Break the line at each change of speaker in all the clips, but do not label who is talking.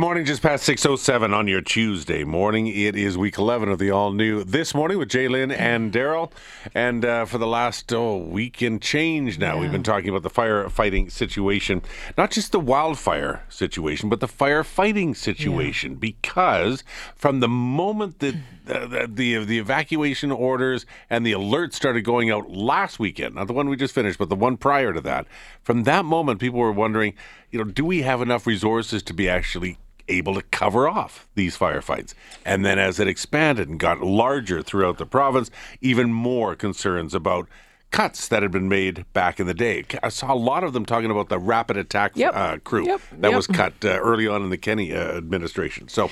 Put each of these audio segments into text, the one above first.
Morning, just past 6.07 on your Tuesday morning. It is week 11 of the all new This Morning with Jalen and Daryl. And uh, for the last oh, week and change now, yeah. we've been talking about the firefighting situation. Not just the wildfire situation, but the firefighting situation. Yeah. Because from the moment that uh, the, the, the evacuation orders and the alerts started going out last weekend, not the one we just finished, but the one prior to that, from that moment, people were wondering, you know, do we have enough resources to be actually able to cover off these firefights. And then as it expanded and got larger throughout the province, even more concerns about cuts that had been made back in the day. I saw a lot of them talking about the rapid attack
yep.
uh, crew
yep.
that
yep.
was cut uh, early on in the Kenney uh, administration. So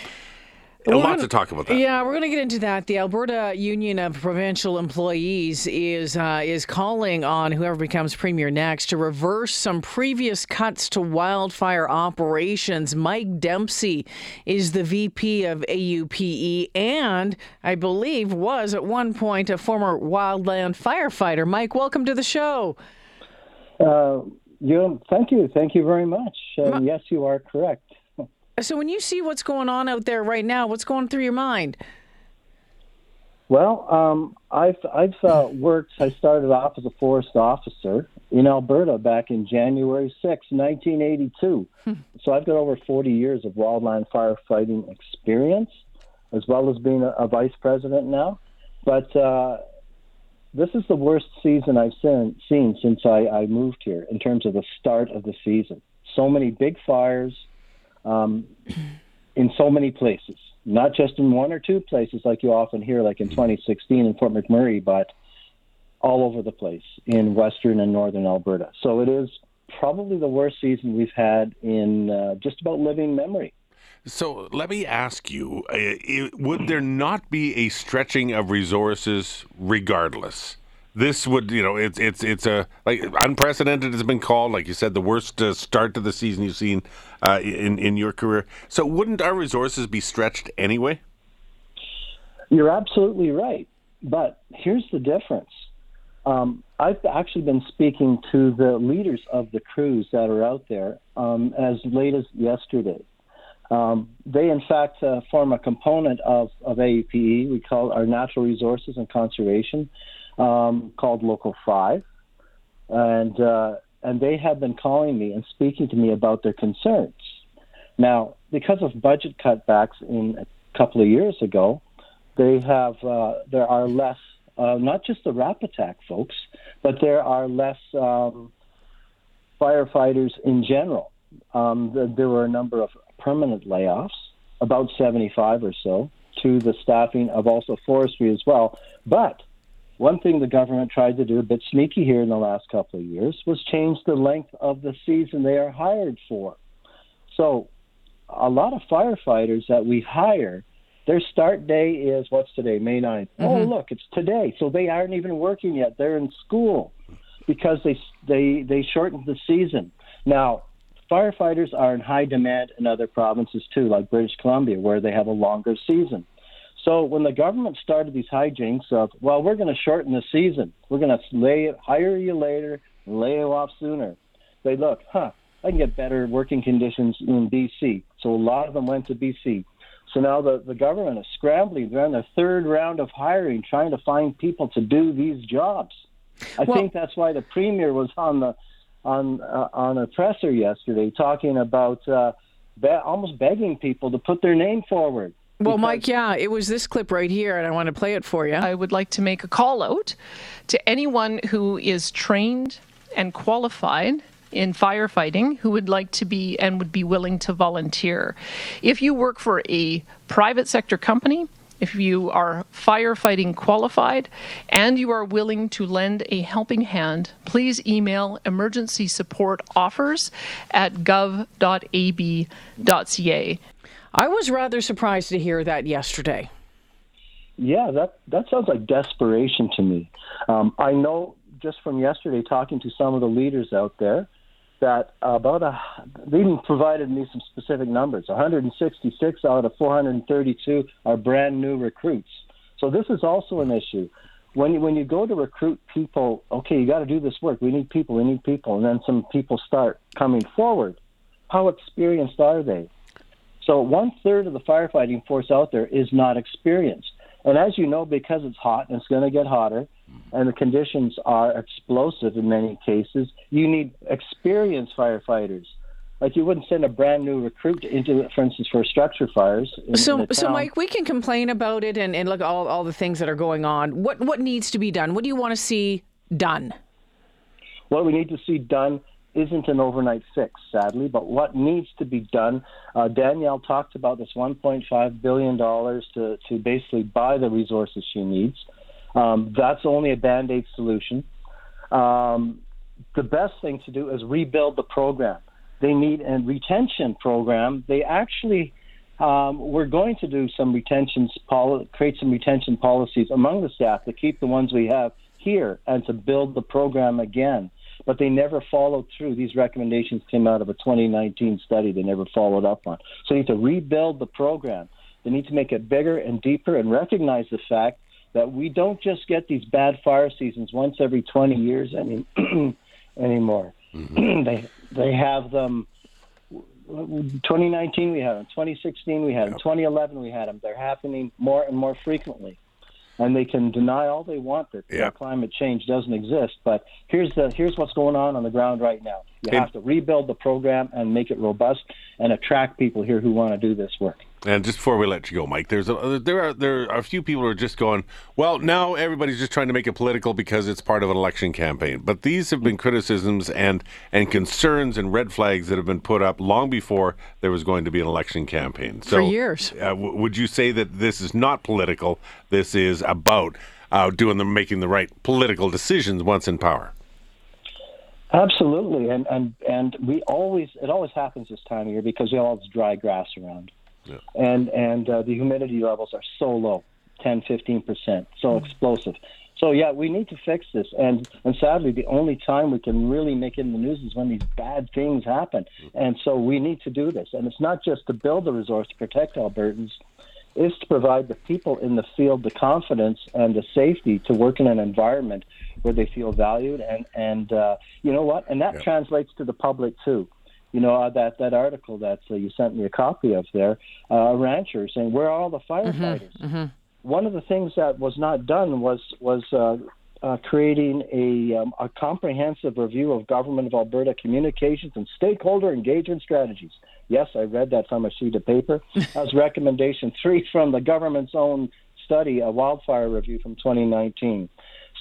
a lot to talk about that.
Yeah, we're going to get into that. The Alberta Union of Provincial Employees is uh, is calling on whoever becomes premier next to reverse some previous cuts to wildfire operations. Mike Dempsey is the VP of AUPE and I believe was at one point a former wildland firefighter. Mike, welcome to the show.
Uh, you, thank you, thank you very much. Uh, yes, you are correct.
So when you see what's going on out there right now, what's going through your mind?
Well, um, I've I've uh, worked. I started off as a forest officer in Alberta back in January 6, 1982. Hmm. So I've got over 40 years of wildland firefighting experience, as well as being a, a vice president now. But uh, this is the worst season I've seen, seen since I, I moved here in terms of the start of the season. So many big fires um, in so many places, not just in one or two places like you often hear, like in 2016 in Fort McMurray, but all over the place in western and northern Alberta. So it is probably the worst season we've had in uh, just about living memory.
So let me ask you: uh, Would there not be a stretching of resources regardless? This would you know it's it's it's a like unprecedented has been called like you said the worst uh, start to the season you've seen uh, in in your career. So wouldn't our resources be stretched anyway?
You're absolutely right. But here's the difference. Um, I've actually been speaking to the leaders of the crews that are out there um, as late as yesterday. Um, they, in fact, uh, form a component of, of AUPE. We call our natural resources and conservation um, called Local Five, and uh, and they have been calling me and speaking to me about their concerns. Now, because of budget cutbacks in a couple of years ago, they have uh, there are less uh, not just the Rapattack folks, but there are less um, firefighters in general. Um, the, there were a number of permanent layoffs, about 75 or so, to the staffing of also forestry as well. But one thing the government tried to do, a bit sneaky here in the last couple of years, was change the length of the season they are hired for. So, a lot of firefighters that we hire, their start day is what's today, May 9th. Oh, mm-hmm. Oh, look, it's today. So they aren't even working yet. They're in school because they they they shortened the season. Now, firefighters are in high demand in other provinces too, like British Columbia, where they have a longer season. So when the government started these hijinks of, well, we're going to shorten the season, we're going to lay hire you later, lay you off sooner. They look, huh? I can get better working conditions in BC. So a lot of them went to BC. So now the, the government is scrambling. They're on their third round of hiring, trying to find people to do these jobs. I well, think that's why the premier was on the on uh, on a presser yesterday talking about uh, be- almost begging people to put their name forward.
Well, Mike, yeah, it was this clip right here, and I want to play it for you.
I would like to make a call out to anyone who is trained and qualified in firefighting who would like to be and would be willing to volunteer. If you work for a private sector company, if you are firefighting qualified and you are willing to lend a helping hand, please email emergency support offers at gov.ab.ca.
I was rather surprised to hear that yesterday.
Yeah, that that sounds like desperation to me. Um, I know just from yesterday talking to some of the leaders out there that about a they even provided me some specific numbers. 166 out of 432 are brand new recruits. So this is also an issue. When you, when you go to recruit people, okay, you got to do this work. We need people. We need people, and then some people start coming forward. How experienced are they? So one third of the firefighting force out there is not experienced. And as you know, because it's hot and it's going to get hotter, and the conditions are explosive in many cases, you need experienced firefighters. Like you wouldn't send a brand new recruit into, for instance, for structure fires. In,
so,
in
so Mike, we can complain about it and, and look at all all the things that are going on. What what needs to be done? What do you want to see done?
What we need to see done isn't an overnight fix, sadly, but what needs to be done. Uh, Danielle talked about this 1.5 billion dollars to to basically buy the resources she needs. Um, that's only a band aid solution. Um, the best thing to do is rebuild the program. They need a retention program. They actually um, we're going to do some retention poli- create some retention policies among the staff to keep the ones we have here and to build the program again. But they never followed through. These recommendations came out of a 2019 study they never followed up on. So they need to rebuild the program. They need to make it bigger and deeper and recognize the fact that we don't just get these bad fire seasons once every 20 years any, anymore. Mm-hmm. they they have them. 2019 we had them. 2016 we had them. 2011 we had them. They're happening more and more frequently, and they can deny all they want that
yeah.
climate change doesn't exist. But here's the here's what's going on on the ground right now. You have to rebuild the program and make it robust and attract people here who want to do this work.
And just before we let you go, Mike, there's a, there are there are a few people who are just going, well, now everybody's just trying to make it political because it's part of an election campaign. But these have been criticisms and and concerns and red flags that have been put up long before there was going to be an election campaign.
So, For years,
uh, w- would you say that this is not political? This is about uh, doing the making the right political decisions once in power.
Absolutely, and and and we always it always happens this time of year because we have all this dry grass around. Yeah. And and uh, the humidity levels are so low, 10, 15 percent, so mm explosive. So yeah, we need to fix this. And and sadly, the only time we can really make it in the news is when these bad things happen. mm And so we need to do this. And it's not just to build the resource to protect Albertans. It's to provide the people in the field the confidence and the safety to work in an environment where they feel valued and and uh, you know what and that yeah. translates to the public too you know uh, that that article that uh, you sent me a copy of there, uh, a rancher saying where are all the mm-hmm, firefighters? Mm-hmm, mm-hmm. One of the things that was not done was was uh, uh, creating a, um, a comprehensive review of government of Alberta communications and stakeholder engagement strategies. Yes, I read that from a sheet of paper. That was recommendation three from the government's own study, a wildfire review from 2019.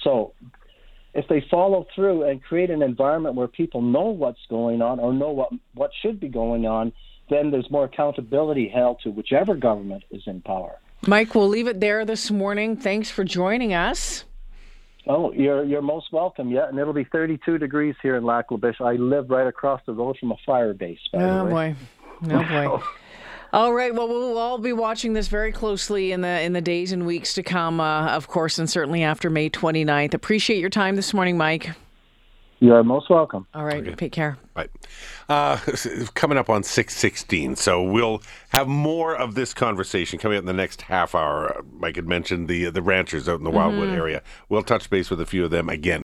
So if they follow through and create an environment where people know what's going on or know what what should be going on, then there's more accountability held to whichever government is in power.
Mike, we'll leave it there this morning. Thanks for joining us.
Oh, you're you're most welcome. Yeah, and it'll be 32 degrees here in Lac La Biche. I live right across the road from a fire base.
oh boy, oh boy. All right. Well, we'll all be watching this very closely in the in the days and weeks to come, uh, of course, and certainly after May 29th. Appreciate your time this morning, Mike.
You are most welcome.
All right. Okay. Take care.
Right. Uh, coming up on 616. So we'll have more of this conversation coming up in the next half hour. Mike had mentioned the the ranchers out in the Wildwood mm-hmm. area. We'll touch base with a few of them again.